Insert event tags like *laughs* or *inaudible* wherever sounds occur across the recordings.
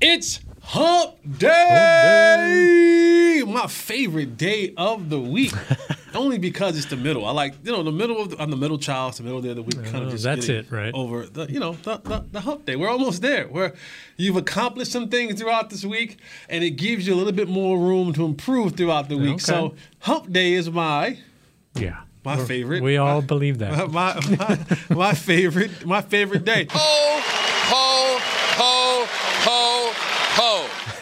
It's Hump Day! My favorite day of the week. *laughs* Only because it's the middle. I like, you know, the middle of the, I'm the middle child, it's the middle of the week. Kind Oh, of just that's it, right? Over the, you know, the, the, the hump day. We're almost there. Where you've accomplished some things throughout this week, and it gives you a little bit more room to improve throughout the week. Okay. So Hump Day is my Yeah. my favorite. We all my, believe that. *laughs* my, my, my favorite my favorite day. Ho, *laughs* oh,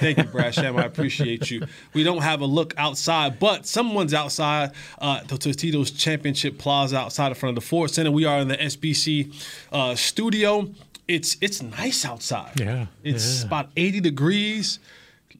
Thank you, Brad Sham. I appreciate you. We don't have a look outside, but someone's outside uh, the Tostitos Championship Plaza outside in front of the Ford Center. We are in the SBC uh, studio. It's it's nice outside. Yeah, it's yeah. about 80 degrees.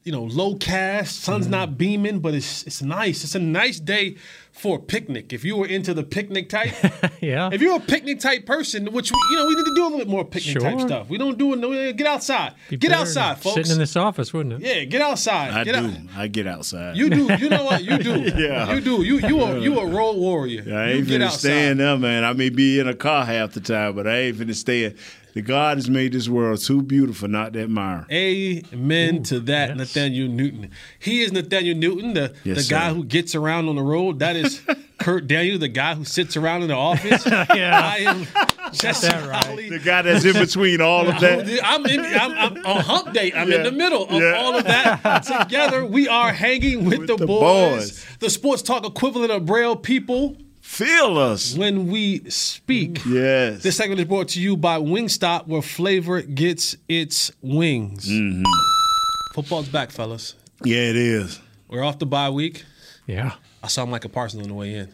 You know, low cast, sun's mm-hmm. not beaming, but it's it's nice. It's a nice day for a picnic. If you were into the picnic type, *laughs* yeah. if you're a picnic type person, which we, you know we need to do a little bit more picnic type stuff. We don't do it. No, get outside. Be get outside, folks. Sitting in this office, wouldn't it? Yeah, get outside. I get do. Out. I get outside. You do. You know what? You do. *laughs* Yeah. You do. You you a you a road warrior. I you ain't finna stay in there, man. I may be in a car half the time, but I ain't finna stay in. The God has made this world too beautiful, not to admire. Amen to that, yes. Nathaniel Newton. He is Nathaniel Newton, the, Yes, the guy sir. who gets around on the road. That is *laughs* Kurt Daniel, the guy who sits around in the office. *laughs* Yeah. I am Jesse that right. Holley. The guy that's in between all of *laughs* that. I'm, in, I'm, I'm on hump day. I'm in the middle of Yeah. all of that. Together, we are hanging with, the, the boys, boys. the sports talk equivalent of Braille people. Feel us. When we speak, Yes. This segment is brought to you by Wingstop, where flavor gets its wings. Mm-hmm. Football's back, fellas. yeah, it is. We're off the bye week. Yeah. I saw Micah Parsons on the way in.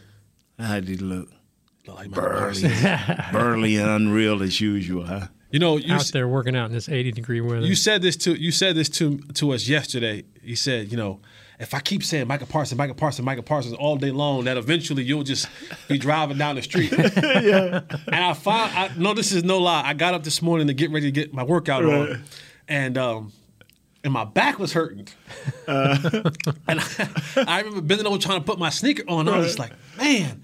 How did he look? Looked like Michael Burly. *laughs* Burly and unreal as usual, huh? You know, you, Out there working out in this 80 degree weather. you said this to you said this to to us yesterday. You said, you know, if I keep saying Micah Parsons, Micah Parsons, Micah Parsons all day long, that eventually you'll just be driving down the street. *laughs* yeah. And I found, I no, this is no lie. I got up this morning to get ready to get my workout on, and um, and my back was hurting. *laughs* and I, I remember bending over trying to put my sneaker on. I was just like, man.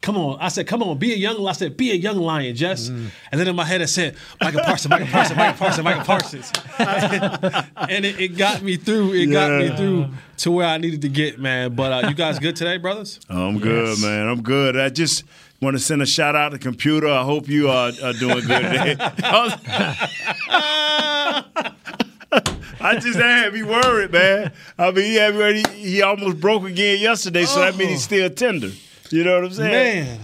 Come on. I said, come on, be a young I said, be a young lion, Jess. And then in my head I said, Micah Parsons, Micah Parsons, Micah Parsons, Micah Parsons. *laughs* and it, it got me through. It got me through to where I needed to get, man. But uh, you guys good today, brothers? Oh, I'm good, man. I'm good. I just want to send a shout out to computer. I hope you are, are doing good today. *laughs* *laughs* I just had me worried, man. I mean, he had me. He almost broke again yesterday, so that means he's still tender. You know what I'm saying? Man.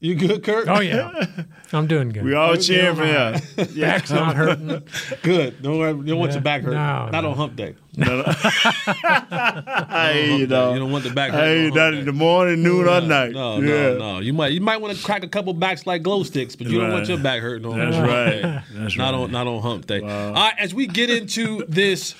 You good, Kurt? oh, yeah. *laughs* I'm doing good. We all cheering for him. *laughs* Yeah. Back's not hurting. Good. Don't, worry, you don't want your back hurt. No, Not no. on hump day. *laughs* Hey, you know. You don't want the back hurt. Hey, on not day. in the morning, noon, or night. No, yeah. no, no. You might you might want to crack a couple backs like glow sticks, but you don't want Right. your back hurting on That's hump right. day. That's not right. on not on hump day. All right, as we get into this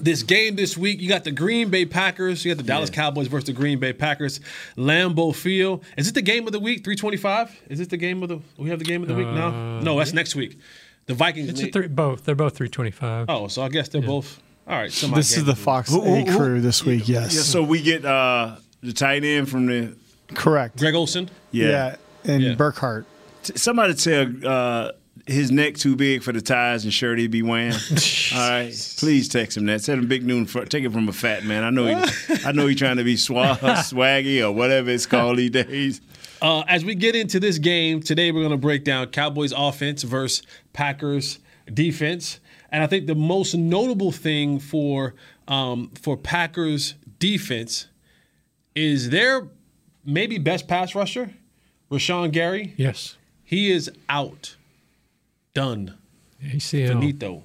this game this week, you got the Green Bay Packers, you got the Dallas Cowboys versus the Green Bay Packers, Lambeau Field. Is it the game of the week? Three twenty five? Is it the game of the? We have the game of the week now. No, that's next week. The Vikings. It's a three, both. They're both 325. oh, so I guess they're both. All right, semi This is the. Fox Who- who- A who- crew this week. Yes, Yeah, so we get uh, the tight end from the. correct. Greg Olsen. Yeah. Yeah, and Yeah. Burkhardt. T- Somebody tell uh, his neck too big for the ties and shirt he'd be wearing. *laughs* All right, please text him that. Tell him Big Noon. For, take it from a fat man. I know he. I know he trying to be swag, *laughs* swaggy or whatever it's called these days. Uh, as we get into this game today, we're going to break down Cowboys offense versus Packers defense, and I think the most notable thing for um, for Packers defense is their maybe best pass rusher, Rashan Gary. Yes. He is out, done, ACL. finito,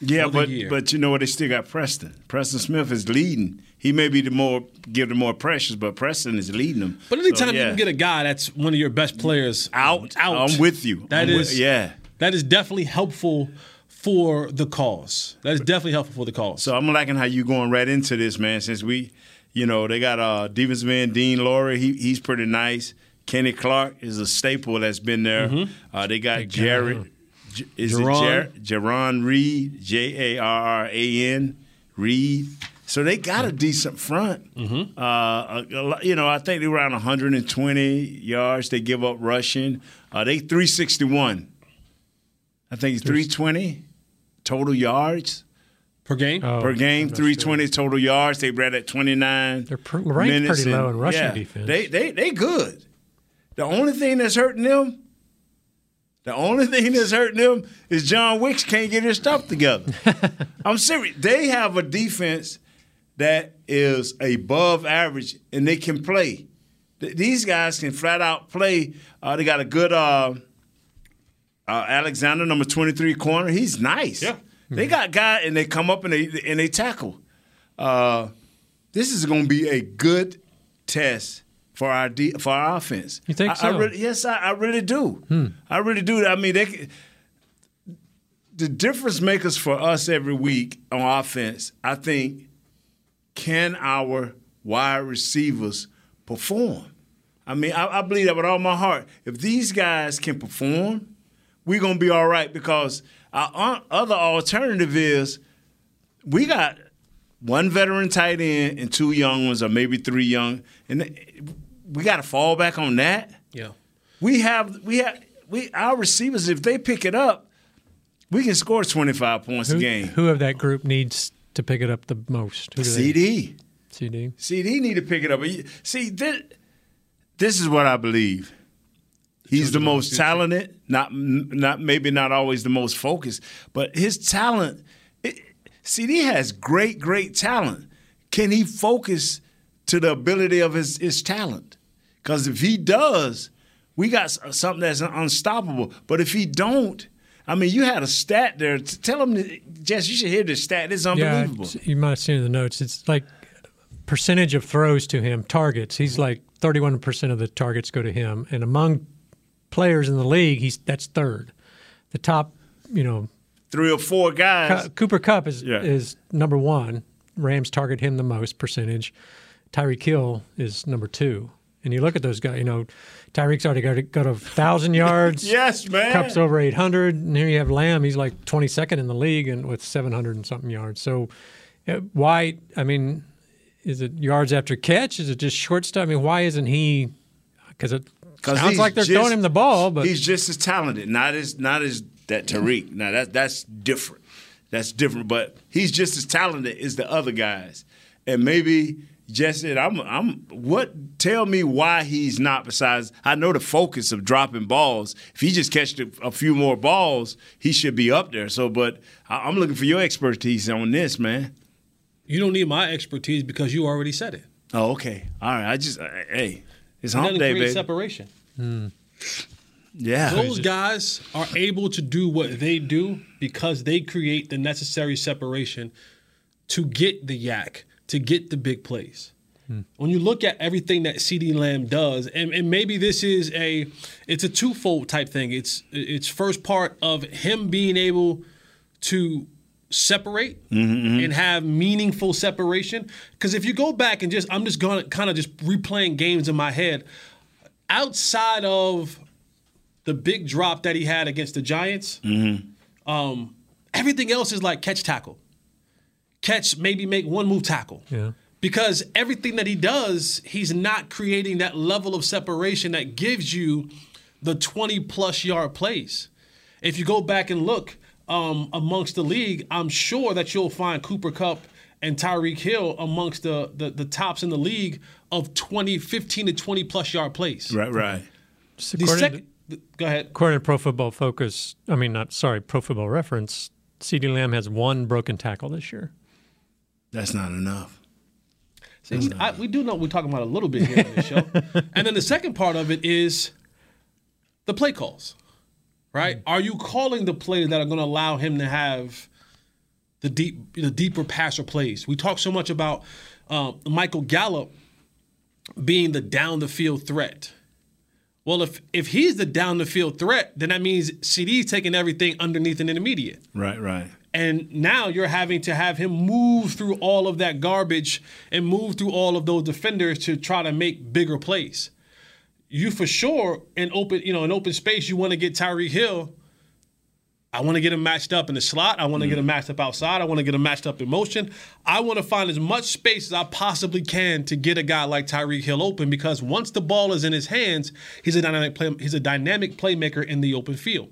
Yeah, for the but year. but you know what? They still got Preston. Preston Smith is leading. He may be the more give the more pressures, but Preston is leading them. But anytime So, yeah. you can get a guy that's one of your best players out, out, I'm with you. That I'm is with- yeah. That is definitely helpful for the cause. That is definitely helpful for the cause. So I'm liking how you going right into this, man. Since we, you know, they got uh defense man Dean Lowry. He he's pretty nice. Kenny Clark is a staple that's been there. Mm-hmm. Uh, they got Jared. J- Is Jarran. it Jer- Jarran Reed? J A R R A N Reed. So they got a decent front. Mm-hmm. Uh, a- a lot- you know, I think they're around 120 yards. They give up rushing. Uh, they 361. I think it's 320 total yards per game. Oh, per game, I'm not 320 total yards. They read at 29. They're pr- ranked minutes pretty low in rushing yeah, defense. They they they good. The only thing that's hurting them, the only thing that's hurting them is John Wicks can't get his stuff together. *laughs* I'm serious. They have a defense that is above average and they can play. Th- These guys can flat out play. Uh, they got a good uh, uh, Alexander, number 23 corner. He's nice. Yeah. They got guy and they come up and they and they tackle. Uh, this is going to be a good test for our de- for our offense. You think I, I so? really, yes, I, I really do. Hmm. I really do. I mean, they, the difference makers for us every week on offense, I think, can our wide receivers perform? I mean, I, I believe that with all my heart. If these guys can perform, we're gonna be all right because our other alternative is we got one veteran tight end and two young ones, or maybe three young, and we got to fall back on that. yeah. We have we have we our receivers. If they pick it up, we can score twenty five points a who, game. who of that group needs to pick it up the most? Who do they- CeeDee. CeeDee. CeeDee need to pick it up. See, this, this is what I believe. He's the most talented, not not maybe not always the most focused, but his talent. It, CeeDee has great, great talent. Can he focus to the ability of his his talent? Because if he does, we got uh, something that's unstoppable. But if he don't, I mean, you had a stat there. Tell him, that- Jess, you should hear this stat. It's unbelievable. it's- you might have seen in the notes. It's like percentage of throws to him, targets. He's like 31% of the targets go to him. And among players in the league, he's that's third. The top, you know, Three or four guys. Cooper Kupp is Yeah. is number one. Rams target him the most percentage. Tyreek Hill is number two. And you look at those guys, you know, Tyreek's already got, got a thousand yards. *laughs* Yes, man. Kupp's over 800. And here you have Lamb. He's like 22nd in the league and with 700 and something yards. So, uh, why? I mean, is it yards after catch? Is it just short stuff? I mean, why isn't he? Because it sounds like they're just- throwing him the ball, but he's just as talented. Not as not as that Tyreek. Now that that's different. That's different. But he's just as talented as the other guys. And maybe Jesse, I'm I'm what tell me why he's not besides I know the focus of dropping balls. If he just catched a, a few more balls, he should be up there. So but I, I'm looking for your expertise on this, man. You don't need my expertise because you already said it. Oh, okay. All right. I just uh, hey, it's It hump day, create baby. separation. yeah. Those guys are able to do what they do because they create the necessary separation to get the YAC, to get the big plays. Hmm. When you look at everything that CeeDee Lamb does, and, and maybe this is a it's a twofold type thing. It's it's first part of him being able to separate mm-hmm. and have meaningful separation. Because if you go back and just I'm just gonna kind of just replaying games in my head, outside of the big drop that he had against the Giants, mm-hmm. um, everything else is like catch tackle. Catch, maybe make one move tackle. Yeah. Because everything that he does, he's not creating that level of separation that gives you the 20 plus yard plays. If you go back and look um, amongst the league, I'm sure that you'll find Cooper Kupp and Tyreek Hill amongst the, the, the tops in the league of 20, 15 to 20 plus yard plays. Right, right. Just The according, second, go ahead. according to Pro Football Focus, I mean, not sorry, Pro Football Reference, CeeDee Lamb has one broken tackle this year. That's not enough. See, I, we do know we're talking about a little bit here on the show. *laughs* and then the second part of it is the play calls, right? Are you calling the plays that are going to allow him to have the deep, the deeper passer plays. We talk so much about um, Michael Gallup being the down the field threat. Well, if if he's the down the field threat, then that means CeeDee's taking everything underneath and intermediate. Right, right. And now you're having to have him move through all of that garbage and move through all of those defenders to try to make bigger plays. You for sure in open, you know, in open space, you want to get Tyreek Hill. I want to get him matched up in the slot. I want to get him mm. matched up outside. I want to get him matched up in motion. I want to find as much space as I possibly can to get a guy like Tyreek Hill open because once the ball is in his hands, he's a dynamic play, he's a dynamic playmaker in the open field.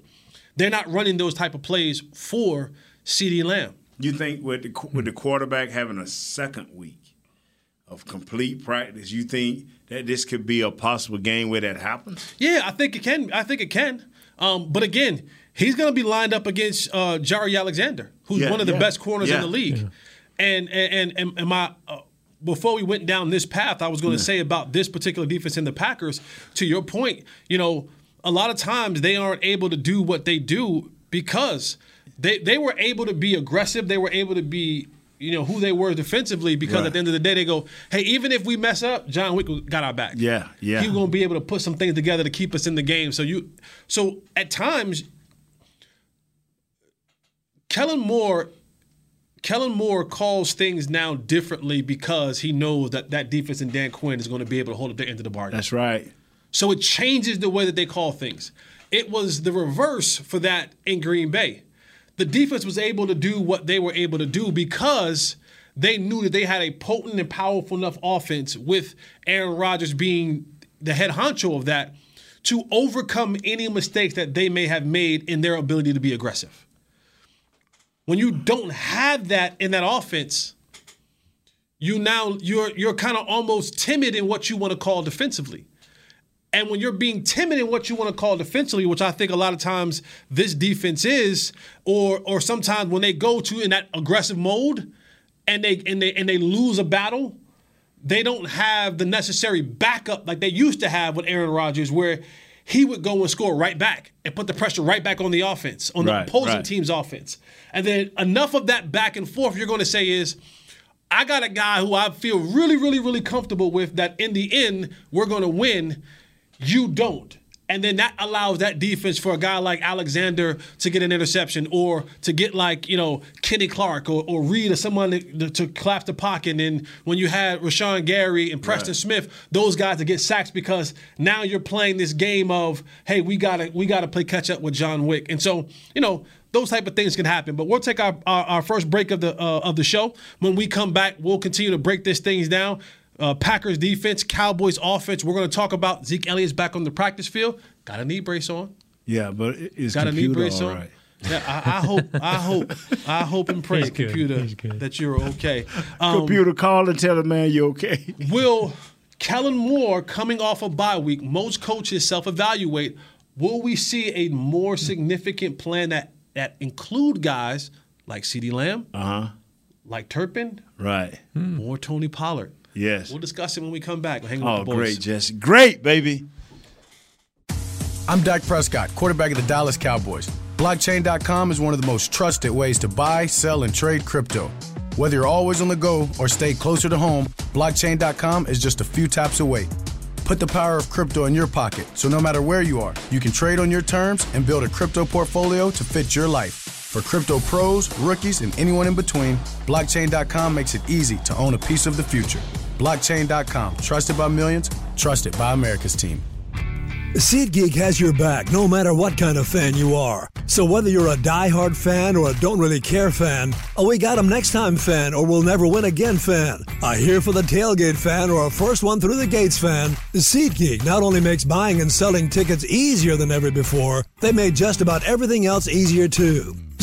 They're not running those type of plays for CeeDee Lamb. You think with the, with the quarterback having a second week of complete practice, you think that this could be a possible game where that happens? Yeah, I think it can. I think it can. Um, but again, he's going to be lined up against uh, Jaire Alexander, who's Yeah, one of the yeah, best corners in the league. And and and and my uh, before we went down this path, I was going to say about this particular defense in the Packers. To your point, you know, a lot of times they aren't able to do what they do because they they were able to be aggressive. They were able to be you know who they were defensively because Right. at the end of the day they go, hey, even if we mess up, John Wick got our back. Yeah, yeah. He's gonna be able to put some things together to keep us in the game. So you, so at times, Kellen Moore, Kellen Moore calls things now differently because he knows that that defense and Dan Quinn is going to be able to hold up their end of the bargain. That's right. So it changes the way that they call things. It was the reverse for that in Green Bay. The defense was able to do what they were able to do because they knew that they had a potent and powerful enough offense with Aaron Rodgers being the head honcho of that to overcome any mistakes that they may have made in their ability to be aggressive. When you don't have that in that offense, you now you're you're kind of almost timid in what you want to call defensively. And when you're being timid in what you want to call defensively, which I think a lot of times this defense is, or or sometimes when they go to in that aggressive mode and they and they and they lose a battle, they don't have the necessary backup like they used to have with Aaron Rodgers, where he would go and score right back and put the pressure right back on the offense, on Right, the opposing right. team's offense. And then enough of that back and forth you're going to say is, I got a guy who I feel really, really, really comfortable with that in the end, we're going to win. You don't. And then that allows that defense for a guy like Alexander to get an interception or to get like, you know, Kenny Clark or, or Reed or someone to, to collapse the pocket. And then when you had Rashan Gary and Preston Smith, those guys to get sacks because now you're playing this game of, hey, we gotta we gotta play catch up with John Wick. And so, you know, those type of things can happen. But we'll take our, our, our first break of the uh, of the show. When we come back, we'll continue to break these things down. Uh, Packers defense, Cowboys offense. We're going to talk about Zeke Elliott's back on the practice field. Got a knee brace on. Yeah, but it- it's Got a knee computer brace on. right. Yeah, I, I hope, I hope, I hope and pray, He's computer, that you're okay. Um, Computer call and tell the man you're okay. *laughs* Will Kellen Moore coming off a bye week? Most coaches self-evaluate. Will we see a more significant plan that that include guys like CeeDee Lamb, Uh huh. like Turpin, Right. or Tony Pollard? Yes. We'll discuss it when we come back. We'll hang with Oh, the boys. great, Jesse. Great, baby. I'm Dak Prescott, quarterback of the Dallas Cowboys. Blockchain.com is one of the most trusted ways to buy, sell, and trade crypto. Whether you're always on the go or stay closer to home, blockchain.com is just a few taps away. Put the power of crypto in your pocket so no matter where you are, you can trade on your terms and build a crypto portfolio to fit your life. For crypto pros, rookies, and anyone in between, blockchain.com makes it easy to own a piece of the future. Blockchain.com, trusted by millions, trusted by America's team. SeatGeek has your back no matter what kind of fan you are. So whether you're a die-hard fan or a don't really care fan, a we got 'em next time fan or we'll never win again fan, a here for the tailgate fan or a first one through the gates fan, SeatGeek not only makes buying and selling tickets easier than ever before, they made just about everything else easier too.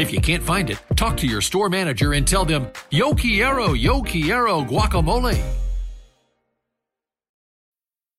If you can't find it, talk to your store manager and tell them, Yo quiero, yo quiero guacamole.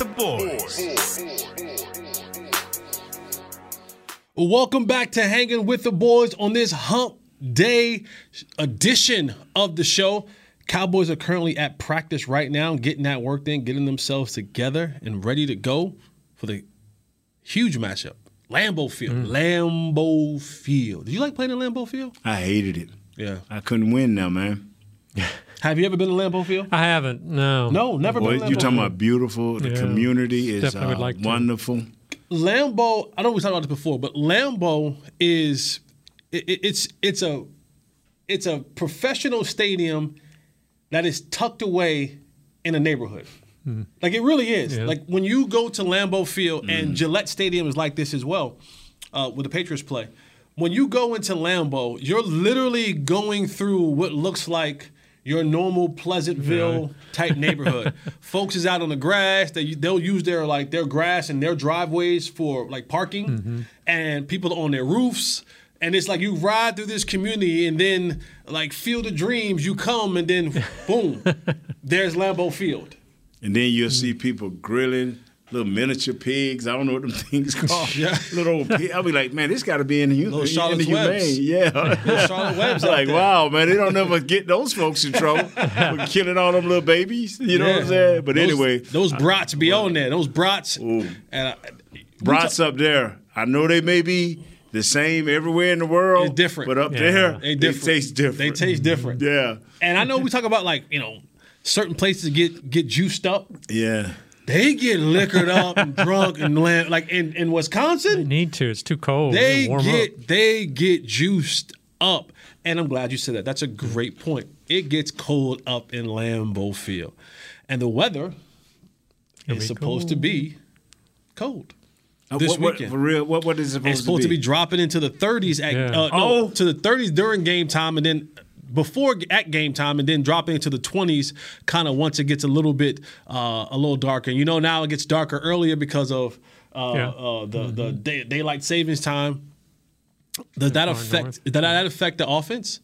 The boys. Welcome back to Hanging with the Boys on this Hump Day edition of the show. Cowboys are currently at practice right now, getting that work in, getting themselves together and ready to go for the huge matchup. Lambeau Field. Mm. Lambeau Field. Did you like playing in Lambeau Field? I hated it. Yeah. I couldn't win now, man. *laughs* Have you ever been to Lambeau Field? I haven't. No. No, never Boy, been to Lambeau you talking about beautiful. The Yeah. community is uh, like wonderful. Lambeau, I know we talked about this before, but Lambeau is it, it- it's it's a it's a professional stadium that is tucked away in a neighborhood. Like it really is. Yeah. Like when you go to Lambeau Field and Gillette Stadium is like this as well, uh, where the Patriots play. When you go into Lambeau, you're literally going through what looks like your normal Pleasantville *laughs* type neighborhood. Folks is out on the grass. They they'll use their like their grass and their driveways for like parking, mm-hmm. and people on their roofs. And it's like you ride through this community, and then like Field of Dreams, you come, and then *laughs* boom, there's Lambeau Field. And then you'll see people grilling little miniature pigs. I don't know what them *laughs* things called. Yeah. little old pig. I'll be like, man, this got to be in the, hu- Little in Charlotte's the Webs. humane. Yeah. *laughs* Little Charlotte Webs out like, there. wow, man, they don't ever get those folks in trouble *laughs* for killing all them little babies. You know what I'm saying? But Those- anyway, those brats be on there. Those brats. Ooh. And I, brats up there. I know they may be the same everywhere in the world. It's different. But up Yeah. there, They they, taste different. They taste different. Yeah. And I know we talk about like you know certain places get get juiced up. Yeah. They get liquored up and drunk and lam- like in in Wisconsin. They Wisconsin. need to. It's too cold. They It'll warm get up. they get juiced up. And I'm glad you said that. That's a great point. It gets cold up in Lambeau Field, and the weather It'll is be supposed to be cold. Uh, This what, what- weekend. for real, what, what is it supposed, It's supposed to be? dropping into the 30s at Yeah. uh, no, Oh. to the 30s during game time, and then before at game time, and then dropping into the 20s kind of once it gets a little bit uh, a little darker. You know, now it gets darker earlier because of uh, Yeah. uh, the the day, daylight savings time. Does that affect? Does that affect the offense?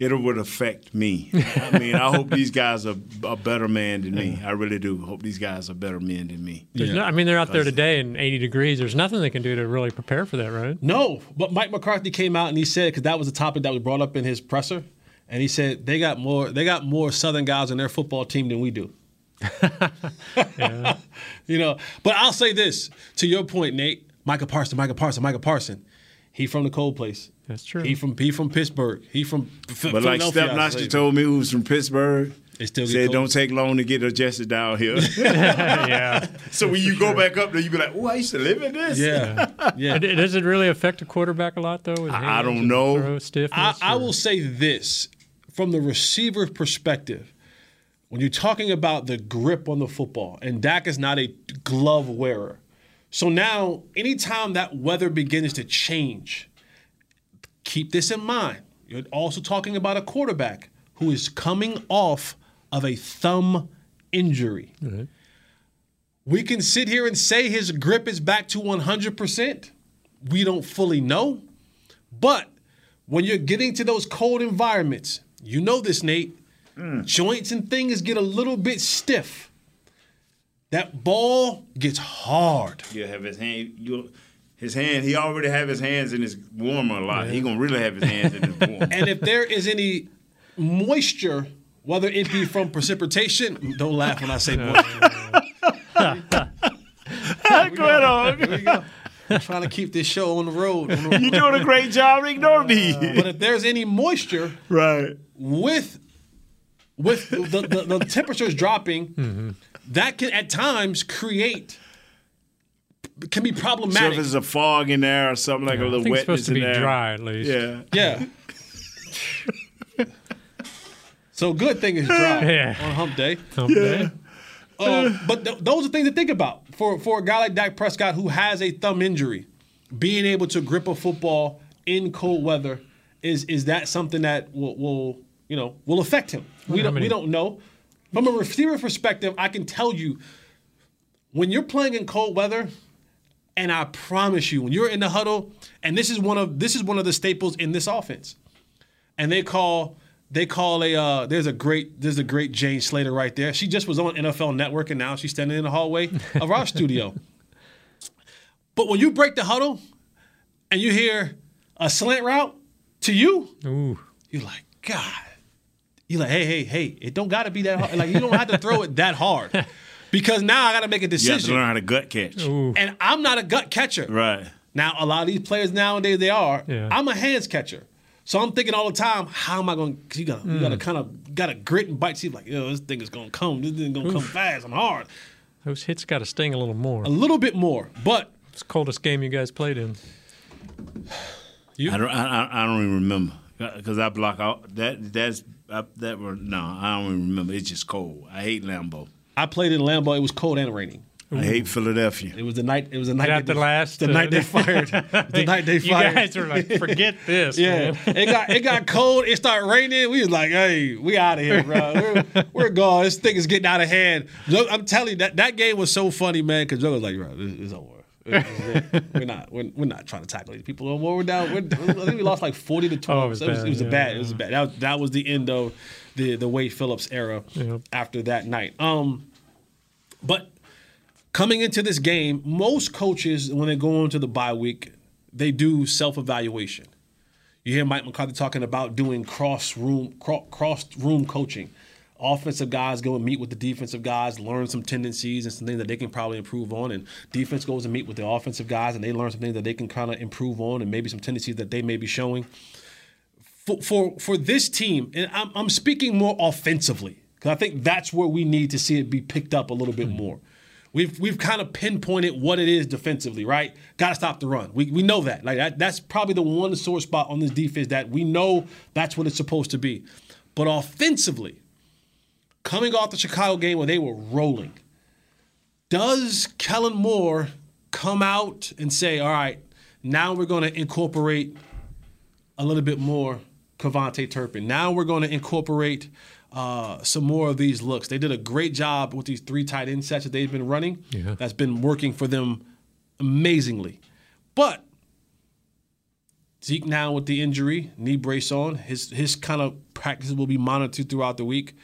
It would affect me. I mean, I hope these guys are a better man than me. I really do. Hope these guys are better men than me. There's no, I mean, they're out there today in 80 degrees. There's nothing they can do to really prepare for that, right? No, but Mike McCarthy came out and he said because that was a topic that was brought up in his presser, and he said they got more they got more Southern guys on their football team than we do. *laughs* *laughs* you know, but I'll say this to your point, Nate. Micah Parson, Micah Parson, Micah Parson. He from the cold place. That's true. He from he from Pittsburgh. He from Ph- But like Philadelphia. Steph I Nashi told me, who's from Pittsburgh, They still said cold. don't take long to get adjusted down here. *laughs* yeah. *laughs* so when you go back up there, you be like, oh, I used to live in this. Yeah, *laughs* yeah. And Does it really affect a quarterback a lot, though? I- I don't know. Throw I, I will say this from the receiver perspective. When you're talking about the grip on the football, and Dak is not a glove wearer. So now, anytime that weather begins to change, keep this in mind. You're also talking about a quarterback who is coming off of a thumb injury. Mm-hmm. We can sit here and say his grip is back to 100%. We don't fully know. But when you're getting to those cold environments, you know this, Nate, mm. joints and things get a little bit stiff. that ball gets hard. You have his hand. You, his hand. He already have his hands in his warmer a lot. He gonna really have his hands in his warmer. *laughs* And if there is any moisture, whether it be from precipitation, don't laugh when I say moisture. *laughs* Go ahead on. Here we go. I'm trying to keep this show on the road. on *laughs* the You're doing a great job. Ignore me. But if there's any moisture right. with with the, the, the temperatures dropping, Mm-hmm. that can at times create can be So problematic. if there's a fog in there or something like a little I think it's wetness supposed to in be there. dry at least. Yeah. yeah. so good thing is dry *laughs* Yeah. on hump day. Hump day. Uh, but th- those are things to think about for for a guy like Dak Prescott who has a thumb injury. Being able to grip a football in cold weather is is that something that will, will you know will affect him? We How don't we don't know. From a receiver perspective, I can tell you when you're playing in cold weather, and I promise you, when you're in the huddle, and this is one of this is one of the staples in this offense, and they call they call a uh, there's a great there's a great Jane Slater right there. She just was on NFL Network, and now she's standing in the hallway of our *laughs* studio. But when you break the huddle, and you hear a slant route to you, Ooh. you're like, God. You're like, hey, hey, hey, it don't got to be that hard. Like, you don't have to throw it that hard. *laughs* Because now I got to make a decision. You have to decision. learn how to gut catch. Ooh. And I'm not a gut catcher. Right. Now, a lot of these players nowadays, they are. Yeah. I'm a hands catcher. So I'm thinking all the time, how am I going to, you got to Mm. gotta kind of, got to grit and bite. See, like, yo, this thing is going to come. This thing going to come fast and hard. Those hits got to sting a little more. A little bit more. But It's the coldest game you guys played in. I don't. I, I- I don't even remember because I block out that. That's I, that were no. I don't even remember. It's just cold. I hate Lambeau. I played in Lambeau. It was cold and raining. I hate Philadelphia. It was the night. It was the night. That they- the last, The uh, night they *laughs* fired. the night they fired. You fired. guys were like, forget this, Yeah, man. it got it got cold. It started raining. We was like, "Hey, we out of here, bro. We're, we're gone. This thing is getting out of hand." I'm telling you that that game was so funny, man. Because Joe was like, "Bro, this is over. This is it. We're not we're, we're not trying to tackle these people no more. We're down. We're, I think we lost like 40 to 12. Oh, it was it was, bad, it was a yeah, bad. yeah. It was a bad. That was, that was the end of the the Wade Phillips era. Yep. After that night, um, but coming into this game, most coaches, when they go into the bye week, they do self evaluation. You hear Mike McCarthy talking about doing cross room cross room coaching. Offensive guys go and meet with the defensive guys, learn some tendencies and some things that they can probably improve on. And defense goes and meet with the offensive guys and they learn some things that they can kind of improve on and maybe some tendencies that they may be showing. For for, for this team, and I'm, I'm speaking more offensively because I think that's where we need to see it be picked up a little bit more. We've we've kind of pinpointed what it is defensively, right? Got to stop the run. We, we know that. Like that, that's probably the one sore spot on this defense that we know that's what it's supposed to be. But offensively, coming off the Chicago game where they were rolling, does Kellen Moore come out and say, "All right, now we're going to incorporate a little bit more KaVontae Turpin. Now we're going to incorporate uh, some more of these looks. They did a great job with these three tight end sets that they've been running. Yeah. That's been working for them amazingly. But Zeke now with the injury, knee brace on, his his kind of practices will be monitored throughout the week.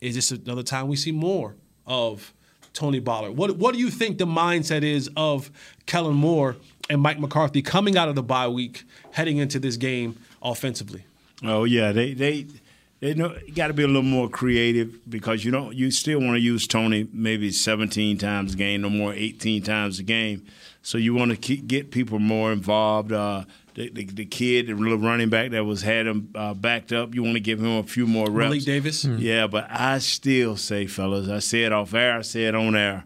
Is this another time we see more of Tony Pollard? What what do you think the mindset is of Kellen Moore and Mike McCarthy coming out of the bye week, heading into this game offensively? Oh yeah, they they they know got to be a little more creative because you don't you still want to use Tony maybe 17 times a game, no more 18 times a game. So you want to keep, get people more involved. Uh, the, the, the kid, the little running back that was had him uh, backed up, you want to give him a few more reps. Malik Davis. Yeah, but I still say, fellas, I said off air, I said on air,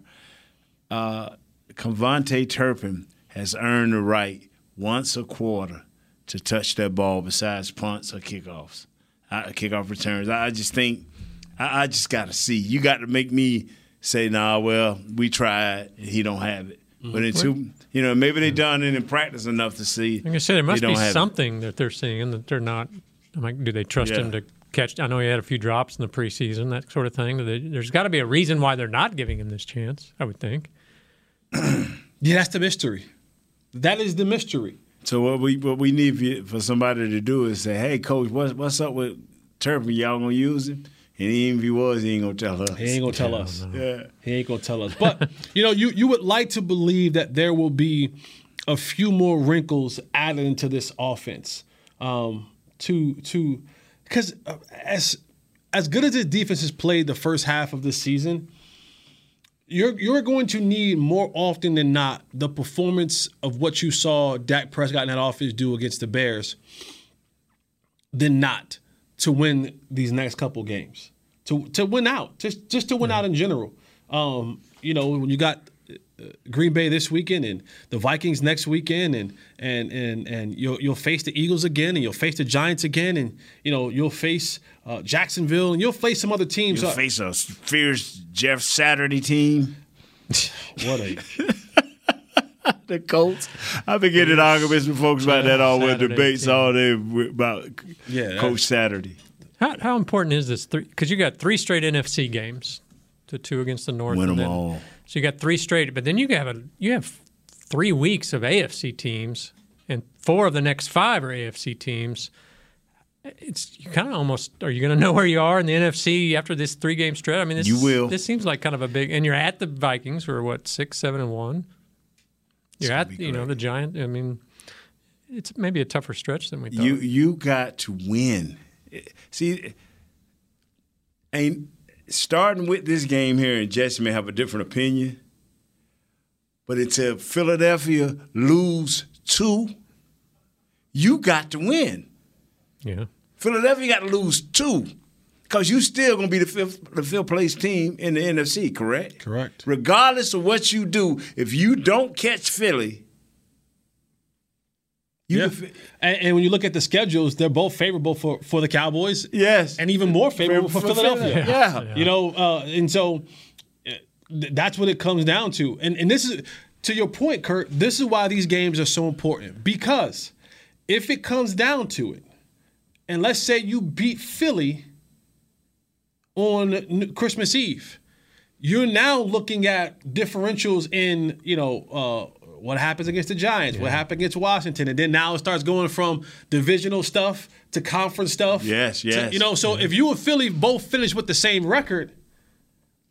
uh, KaVontae Turpin has earned the right once a quarter to touch that ball besides punts or kickoffs, uh, kickoff returns. I I just think, I, I just got to see. You got to make me say, nah, well, we tried, and he don't have it. But in two, you know, maybe they done it in practice enough to see. Like I said, there they must don't be have it. something that they're seeing that they're not. I'm like, do they trust Yeah. him to catch? I know he had a few drops in the preseason, that sort of thing. There's got to be a reason why they're not giving him this chance. I would think. *clears throat* Yeah, that's the mystery. That is the mystery. So what we what we need for- for somebody to do is say, "Hey, coach, what's what's up with Turpin? Y'all gonna use him?" And even if he was, he ain't gonna tell us. He ain't gonna tell us. *laughs* Yeah. He ain't gonna tell us. But you know, you you would like to believe that there will be a few more wrinkles added into this offense. Um, to to because as as good as this defense has played the first half of the season, you're you're going to need more often than not the performance of what you saw Dak Prescott in that offense do against the Bears than not to win these next couple games. To to win out, just just to win out in general. Um, you know, when you got Green Bay this weekend and the Vikings next weekend and and and and you'll you'll face the Eagles again and you'll face the Giants again and you know you'll face uh, Jacksonville and you'll face some other teams. You'll face a fierce Jeff Saturday team. *sighs* what a *laughs* the Colts. I've been getting arguments with folks about that all with debates team. all day about Yeah, Coach Saturday. How, how important is this? Because you got three straight NFC games, to two against the North. Win and 'em then- all. So you got three straight, but then you have a you have three weeks of AFC teams, and four of the next five are AFC teams. It's you kind of almost are you going to know where you are in the NFC after this three game stretch? I mean, this, You will. This seems like kind of a big, and you're at the Vikings who are what six, seven, and one. You're at you know the Giant. I mean, it's maybe a tougher stretch than we thought. You you got to win. See, ain't starting with this game here, and Jesse may have a different opinion, but until Philadelphia lose two, you got to win. yeah. Philadelphia got to lose two. Because you still gonna be the fifth, the fifth place team in the NFC, correct? Correct. Regardless of what you do, if you don't catch Philly, you yeah. the fi- And, and when you look at the schedules, they're both favorable for, for the Cowboys. Yes. And even more favorable for, For Philadelphia. Philadelphia. Yeah. You know, uh, and so uh, th- that's what it comes down to. And and this is to your point, Kurt, this is why these games are so important. Because if it comes down to it, and let's say you beat Philly on N- Christmas Eve, you're now looking at differentials in, you know, uh, what happens against the Giants, what happened against Washington, and then now it starts going from divisional stuff to conference stuff. Yes, to- yes. you know, so mm-hmm. if you and Philly both finish with the same record,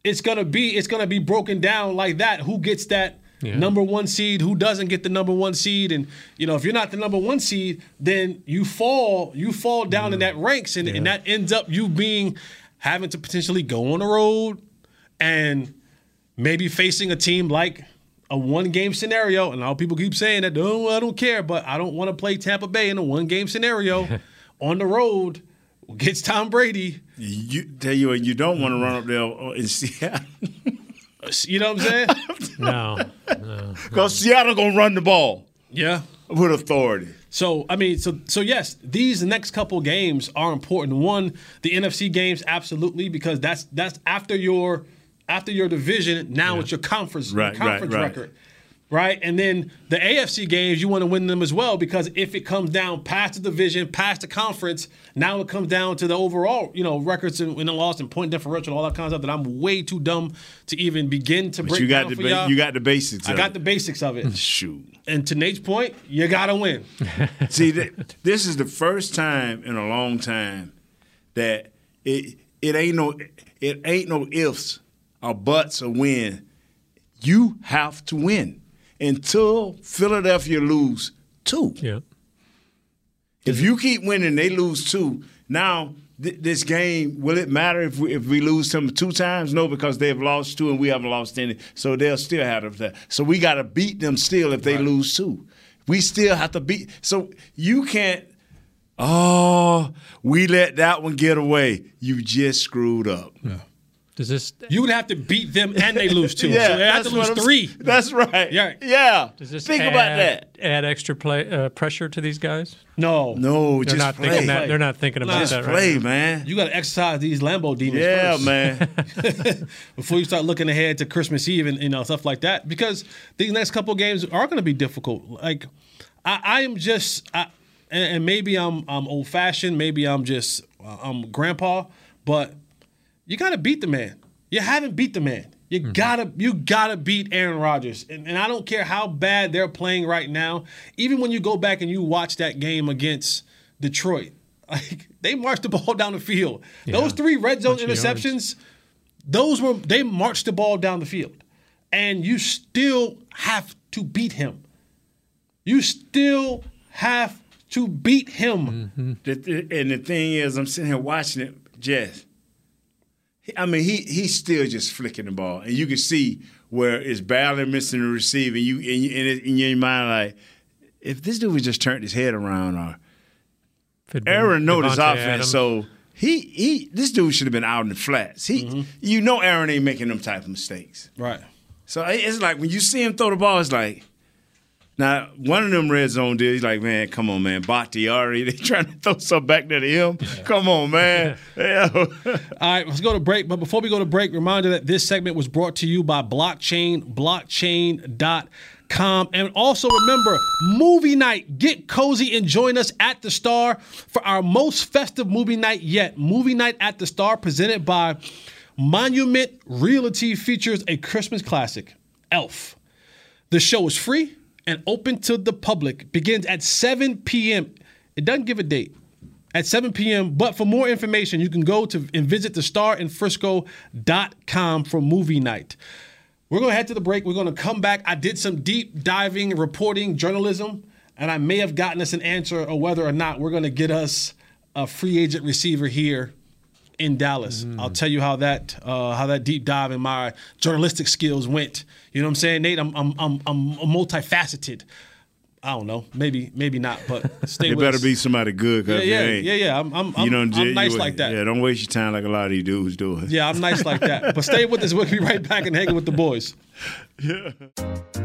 it's gonna be it's gonna be broken down like that. Who gets that Yeah. number one seed? Who doesn't get the number one seed? And you know, if you're not the number one seed, then you fall you fall down in mm-hmm. that ranks, and, and that ends up you being having to potentially go on the road and maybe facing a team like a one game scenario. And all people keep saying that, oh, I don't care, but I don't want to play Tampa Bay in a one game scenario *laughs* on the road against Tom Brady. You tell you what, you don't want to run up there uh, in Seattle You know what I'm saying? *laughs* No, no. because Seattle gonna run the ball yeah. with authority. So I mean, so so yes, these next couple games are important. One, the NFC games, absolutely, because that's that's after your after your division. Now it's your conference Right, right, conference right. record, right? And then the AFC games, you want to win them as well because if it comes down past the division, past the conference, now it comes down to the overall, you know, records and win and loss and point differential, all that kind of stuff that I'm way too dumb to even begin to But break you got down the for ba- y'all. you got the basics. I of got it. the basics of it. *laughs* shoot. And to Nate's point, you gotta win. *laughs* See, th- this is the first time in a long time that it it ain't no it ain't no ifs or buts or win. You have to win until Philadelphia lose two. Yeah. If you keep winning, they lose two. Now th- this game will it matter if we if we lose them two times? No, because they've lost two and we haven't lost any, so they'll still have them. So we got to beat them still if they lose two. We still have to beat. So you can't. Oh, we let that one get away. You just screwed up. Does this *laughs* You would have to beat them and they lose two. *laughs* Yeah, so they have to lose three. That's right. Yeah. yeah. does this Think add, about that. Add extra play uh, pressure to these guys? No. No, They're just not play. thinking that. They're not thinking about Just that play, right now. man. You got to exercise these Lambeau demons Yeah, first. man. *laughs* Before you start looking ahead to Christmas Eve and you know stuff like that, because these next couple games are going to be difficult. Like I, I am just, I, and, and maybe I'm I'm old fashioned, maybe I'm just uh, I'm grandpa, but you got to beat the man. You haven't beat the man. You mm-hmm. gotta you gotta beat Aaron Rodgers, and, and I don't care how bad they're playing right now. Even when you go back and you watch that game against Detroit, *laughs* like they marched the ball down the field. Those three red zone Bunch interceptions, those were they marched the ball down the field, and you still have to beat him. You still have to beat him. Mm-hmm. The- the- and the thing is, I'm sitting here watching it, Jess. He- I mean, he he's still just flicking the ball, and you can see where it's barely missing the receiver. You and you, and it, in your mind, like if this dude would just turned his head around, or If Aaron know this Davante offense, Adams. so he he this dude should have been out in the flats. He, mm-hmm. you know, Aaron ain't making them type of mistakes. Right. So it's like when you see him throw the ball, it's like. Now, one of them red zone deals, he's like, man, come on, man. Bakhtiari, *laughs* they trying to throw something back there to him. Come on, man. Yeah. *laughs* All right, let's go to break. But before we go to break, reminder that this segment was brought to you by Blockchain, blockchain.com. And also remember, movie night. Get cozy and join us at the Star for our most festive movie night yet. Movie night at the Star, presented by Monument Realty, features a Christmas classic, Elf. The show is free and open to the public. Begins at 7 p.m. It doesn't give a date. At 7 p.m. But for more information, you can go to and visit the starinfrisco.com for movie night. We're going to head to the break. We're going to come back. I did some deep diving reporting journalism, and I may have gotten us an answer or whether or not we're going to get us a free agent receiver here in Dallas. I'll tell you how that uh, how that deep dive in my journalistic skills went. You know what I'm saying, Nate? I'm I'm I'm, I'm multifaceted. I don't know, maybe maybe not, but *laughs* stay It better us. be somebody good. Yeah, yeah, yeah, yeah. I'm I'm, you I'm, I'm nice you- like that. Yeah, don't waste your time like a lot of these dudes do. it. Yeah, I'm nice like that. But stay with us. We'll be right back and hanging with the boys. *laughs*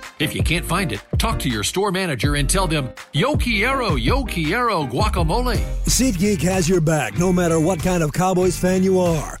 If you can't find it, talk to your store manager and tell them, Yo quiero, yo quiero guacamole. SeatGeek has your back no matter what kind of Cowboys fan you are.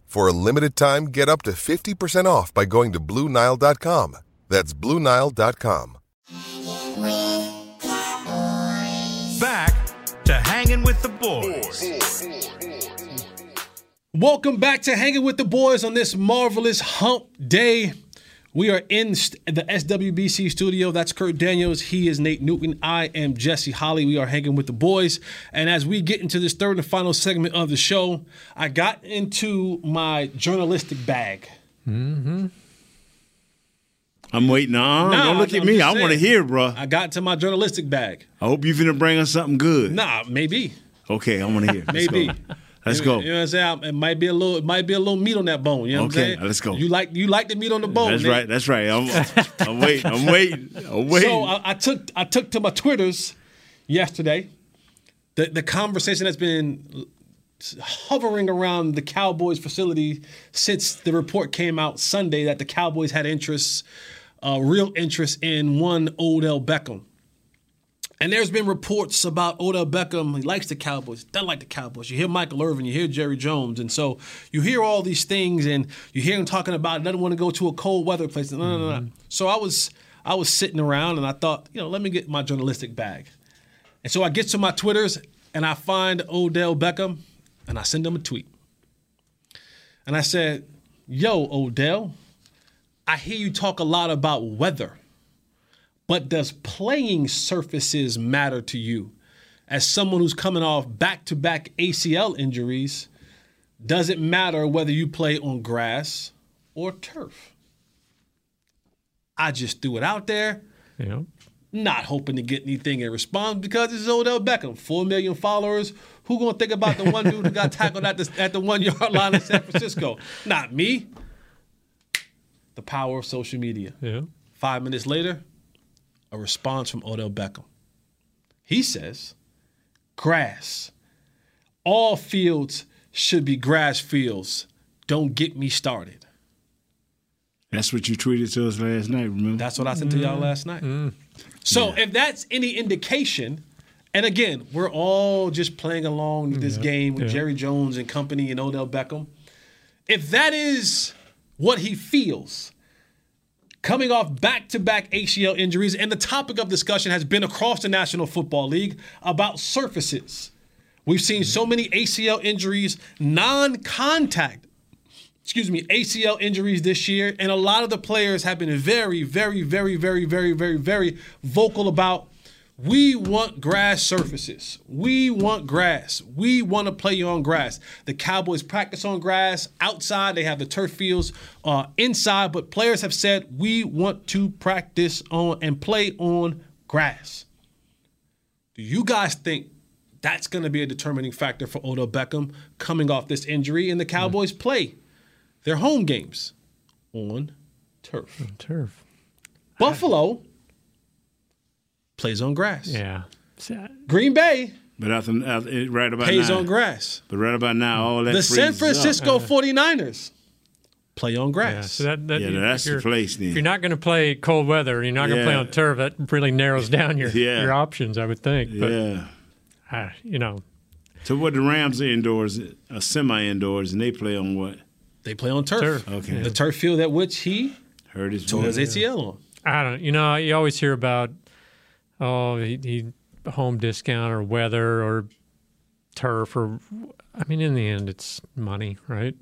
For a limited time, get up to 50% off by going to BlueNile.com. That's BlueNile.com. Back to hanging with the boys. Welcome back to Hanging with the Boys on this marvelous hump day. We are in the SWBC studio. That's Kurt Daniels. He is Nate Newton. I am Jesse Holley. We are hanging with the boys. And as we get into this third and final segment of the show, I got into my journalistic bag. Mm-hmm. I'm waiting. on. Nah, don't look at I'm me. just I want to hear, bro. I got to my journalistic bag. I hope you're gonna bring us something good. Nah, maybe. Okay, I want to hear. Maybe. Let's You- go. You know what I'm saying? It might be a little, it might be a little meat on that bone. You know what I'm Okay, saying? let's go. You like, you like the meat on the bone. That's Nate. right. That's right. I'm, *laughs* I'm waiting. I'm waiting. I'm waiting. So I, I took I took to my Twitters yesterday. The the conversation that's been hovering around the Cowboys facility since the report came out Sunday that the Cowboys had interest, uh, real interest in one Odell Beckham. And there's been reports about Odell Beckham. He likes the Cowboys, doesn't like the Cowboys. You hear Michael Irvin, you hear Jerry Jones. And so you hear all these things and you hear him talking about doesn't want to go to a cold weather place. No, no, no, no. Mm-hmm. So I was I was sitting around and I thought, you know, let me get my journalistic bag. And so I get to my Twitters and I find Odell Beckham and I send him a tweet. And I said, Yo, Odell, I hear you talk a lot about weather. But does playing surfaces matter to you? As someone who's coming off back to back ACL injuries, does it matter whether you play on grass or turf? I just threw it out there, Yeah. not hoping to get anything in response because it's Odell Beckham, four million followers. Who gonna think about the one dude who got tackled at the at the one yard line in San Francisco? Not me. The power of social media. Yeah. Five minutes later, a response from Odell Beckham. He says, grass. All fields should be grass fields. Don't get me started. That's what you tweeted to us last night. Remember? That's what I sent to y'all mm-hmm. last night. Mm-hmm. So if that's any indication, and again, we're all just playing along this game with yeah. Jerry Jones and company and Odell Beckham. If that is what he feels, coming off back-to-back ACL injuries, and the topic of discussion has been across the National Football League about surfaces. We've seen so many ACL injuries, non-contact excuse me, ACL injuries this year, and a lot of the players have been very, very, very, very, very, very, very vocal about we want grass surfaces. We want grass. We want to play on grass. The Cowboys practice on grass outside. They have the turf fields uh, inside, but players have said we want to practice on and play on grass. Do you guys think that's going to be a determining factor for Odell Beckham coming off this injury and the Cowboys play their home games on turf? Turf. Buffalo plays on grass. Yeah. Green Bay But after, after right about plays now, on grass. But right about now, all that The San freezes up. Francisco 49ers play on Yeah, grass. so that, that, Yeah, if that's the place then. If you're not going to play cold weather, you're not going to play on turf. That really narrows *laughs* down your Yeah. your options, I would think. But, Yeah. uh, you know, So what the Rams are indoors, uh, semi indoors, and they play on what? They play on turf. Turf. Okay. The turf field at which he Heard his tore his. ACL on. I don't. You know, you always hear about oh, he, he home discount or weather or turf or. I mean, in the end, it's money, right?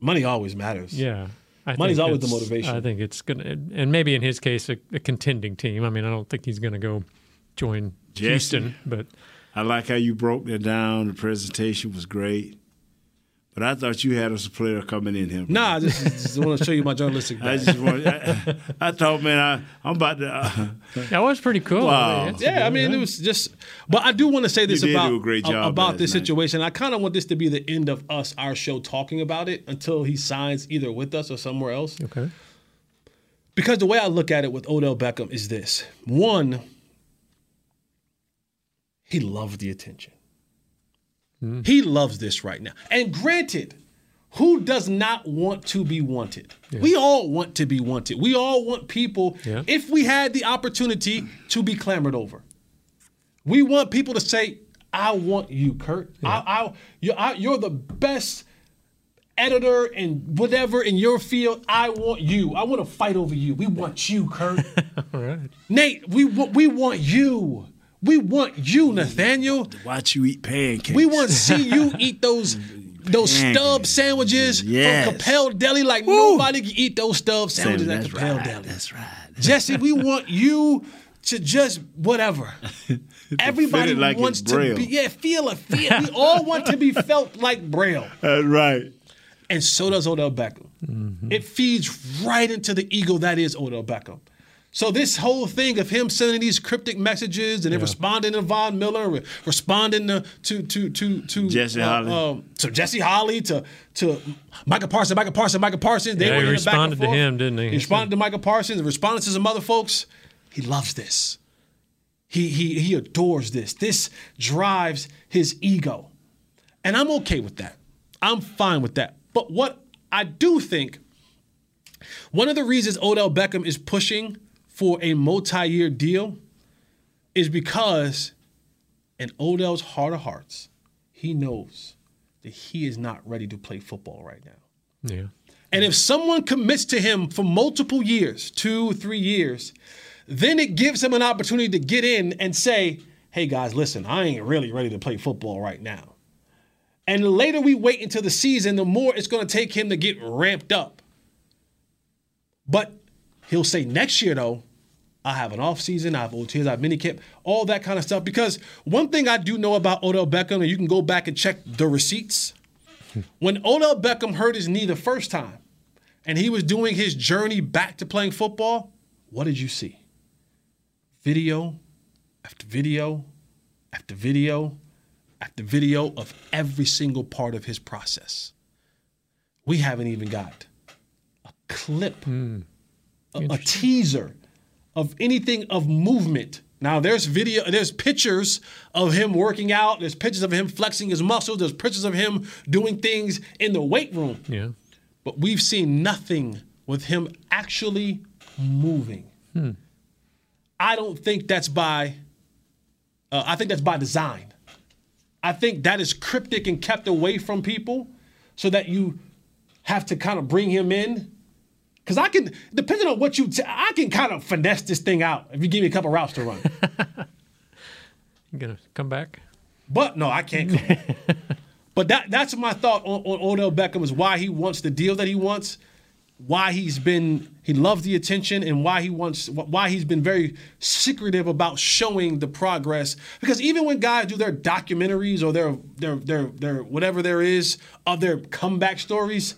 Money always matters. Yeah. I Money's think always the motivation. I think it's gonna, and maybe in his case, a, a contending team. I mean, I don't think he's going to go join Jesse. Houston, but I like how you broke that down. The presentation was great. But I thought you had us a player coming in here. Nah, I just, just want to show you my journalistic. I bag. just want. I, I thought, man, I, I'm about to. Uh, that was pretty cool. Wow. It's- Yeah, I mean, it was just. But I do want to say this did about do a great job about this night. situation. I kind of want this to be the end of us, our show, talking about it until he signs either with us or somewhere else. Okay. Because the way I look at it with Odell Beckham is this: one, he loved the attention. Mm-hmm. He loves this right now. And granted, who does not want to be wanted? We all want to be wanted. We all want people, Yeah. if we had the opportunity, to be clamored over. We want people to say, I want you, Kurt. I, I, you're, I, you're the best editor and whatever in your field. I want you. I want to fight over you. We want you, Kurt. *laughs* All right. Nate, we, we want you. We want you, Nathaniel. Mm. watch you eat pancakes. We want to see you *laughs* eat those those stub sandwiches Yes. from Capel Deli like nobody can eat those stub sandwiches at that's Capel right. Deli. That's right. Jesse, we *laughs* want you to just whatever. *laughs* Everybody like wants to be yeah, feel it, feel. We all want to be felt like Braille. That's right. And so does Odell Beckham. Mm-hmm. It feeds right into the ego that is Odell Beckham. So this whole thing of him sending these cryptic messages and then responding to Von Miller, responding to to to to, to Jesse uh, Holley. um, to Jesse Holley, to to Micah Parsons, Micah Parsons, Micah Parsons. They Yeah, went he in the back responded to him, didn't he? He responded to Micah Parsons, responded to some other folks. He loves this. He he he adores this. This drives his ego. And I'm okay with that. I'm fine with that. But what I do think one of the reasons Odell Beckham is pushing for a multi-year deal is because in Odell's heart of hearts, he knows that he is not ready to play football right now. Yeah. And if someone commits to him for multiple years, two, three years, then it gives him an opportunity to get in and say, hey guys, listen, I ain't really ready to play football right now. And the later we wait until the season, the more it's going to take him to get ramped up. But he'll say next year, though, I have an off season, I have OTs, I have minicamp, all that kind of stuff. Because one thing I do know about Odell Beckham, and you can go back and check the receipts. *laughs* When Odell Beckham hurt his knee the first time, and he was doing his journey back to playing football, what did you see? Video after video after video after video of every single part of his process. We haven't even got a clip, hmm. A, a teaser of anything of movement. Now there's video, there's pictures of him working out, there's pictures of him flexing his muscles, there's pictures of him doing things in the weight room. Yeah. But we've seen nothing with him actually moving. Hmm. I don't think that's by. Uh, I think that's by design. I think that is cryptic and kept away from people, so that you have to kind of bring him in. Because I can, depending on what you, t- I can kind of finesse this thing out if you give me a couple routes to run. *laughs* You gonna come back? But no, I can't. Come. *laughs* but that that's my thought on, on Odell Beckham is why he wants the deal that he wants, why he's been he loves the attention, and why he wants why he's been very secretive about showing the progress. Because even when guys do their documentaries or their their their their whatever there is of their comeback stories,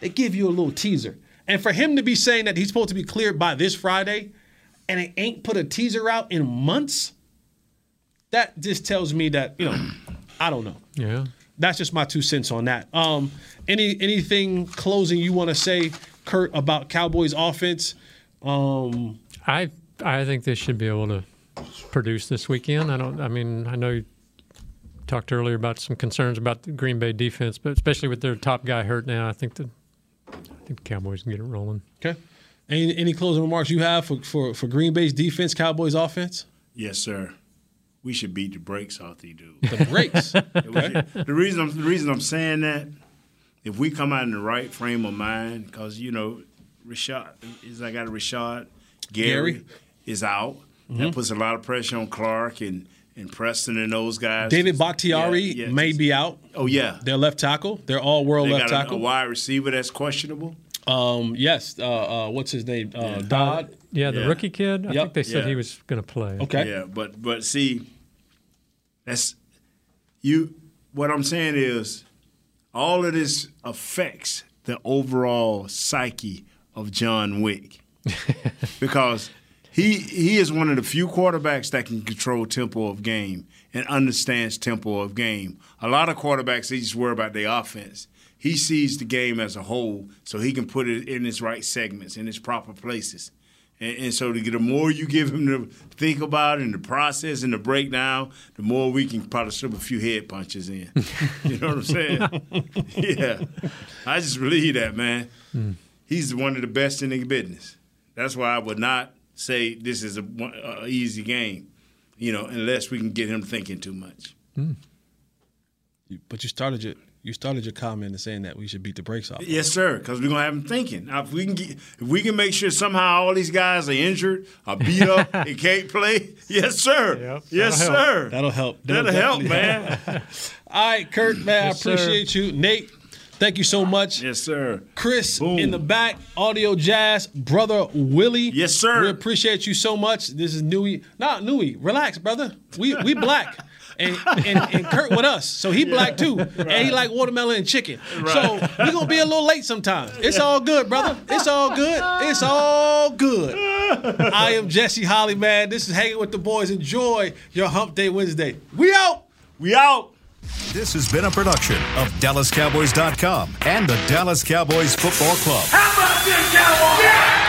they give you a little teaser. And for him to be saying that he's supposed to be cleared by this Friday, and it ain't put a teaser out in months that just tells me that you know *clears throat* I don't know. Yeah. That's just my two cents on that. Um, any anything closing you want to say, Kurt, about Cowboys offense? Um, I I think they should be able to produce this weekend. I don't. I mean, I know you talked earlier about some concerns about the Green Bay defense, but especially with their top guy hurt now, I think the I think the Cowboys can get it rolling. okay. Any any closing remarks you have for for, for Green Bay's defense, Cowboys offense? Yes, sir. We should beat the brakes off these dudes. The brakes. *laughs* Okay. The reason I'm, the reason I'm saying that, if we come out in the right frame of mind, because you know, Rashan is I got a Rashan, Gary, Gary. is out. Mhm. That puts a lot of pressure on Clark and and Preston and those guys. David Bakhtiari Yeah, yeah. may be out. Oh yeah, Their left tackle. They're all world they left got a, a tackle. wide receiver that's questionable. Um, yes. Uh, uh, what's his name? Uh, Dodd. Yeah, the Yeah. rookie kid. I Yep. think they said Yeah. he was going to play. Okay. Yeah, but but see, that's you. What I'm saying is, all of this affects the overall psyche of John Wick *laughs* because he he is one of the few quarterbacks that can control tempo of game and understands tempo of game. A lot of quarterbacks they just worry about their offense. He sees the game as a whole, so he can put it in its right segments, in its proper places. And, and so the, the more you give him to think about and the process and the breakdown, the more we can probably slip a few head punches in. *laughs* you know what I'm saying? *laughs* yeah. I just believe that, man. He's one of the best in the business. That's why I would not say this is a, a easy game, you know, unless we can get him thinking too much. Hmm. But you started your you started your comment in saying that we should beat the brakes off. Yes, sir. Because we're gonna have them thinking. Now, if we can get, if we can make sure somehow all these guys are injured, are beat up, *laughs* and can't play, *laughs* yes, sir. yes, That'll help. sir. That'll help. That'll, That'll help, man. *laughs* All right, Kurt, man, Yes, I sir. appreciate you. Nate, thank you so much. Yes, sir. Chris in the back, Audio Jazz, brother Willie. Yes, sir. We appreciate you so much. This is Nui. Not Nui. Relax, brother. We we black. And, and, and Kurt with us. So he black too. And he like watermelon and chicken. So we're gonna be a little late sometimes. It's all good, brother. It's all good. It's all good. I am Jesse Holley, man. This is hanging with the boys. Enjoy your hump day Wednesday. We out. We out. This has been a production of DallasCowboys.com and the Dallas Cowboys Football Club. How about this, Cowboys? Yeah!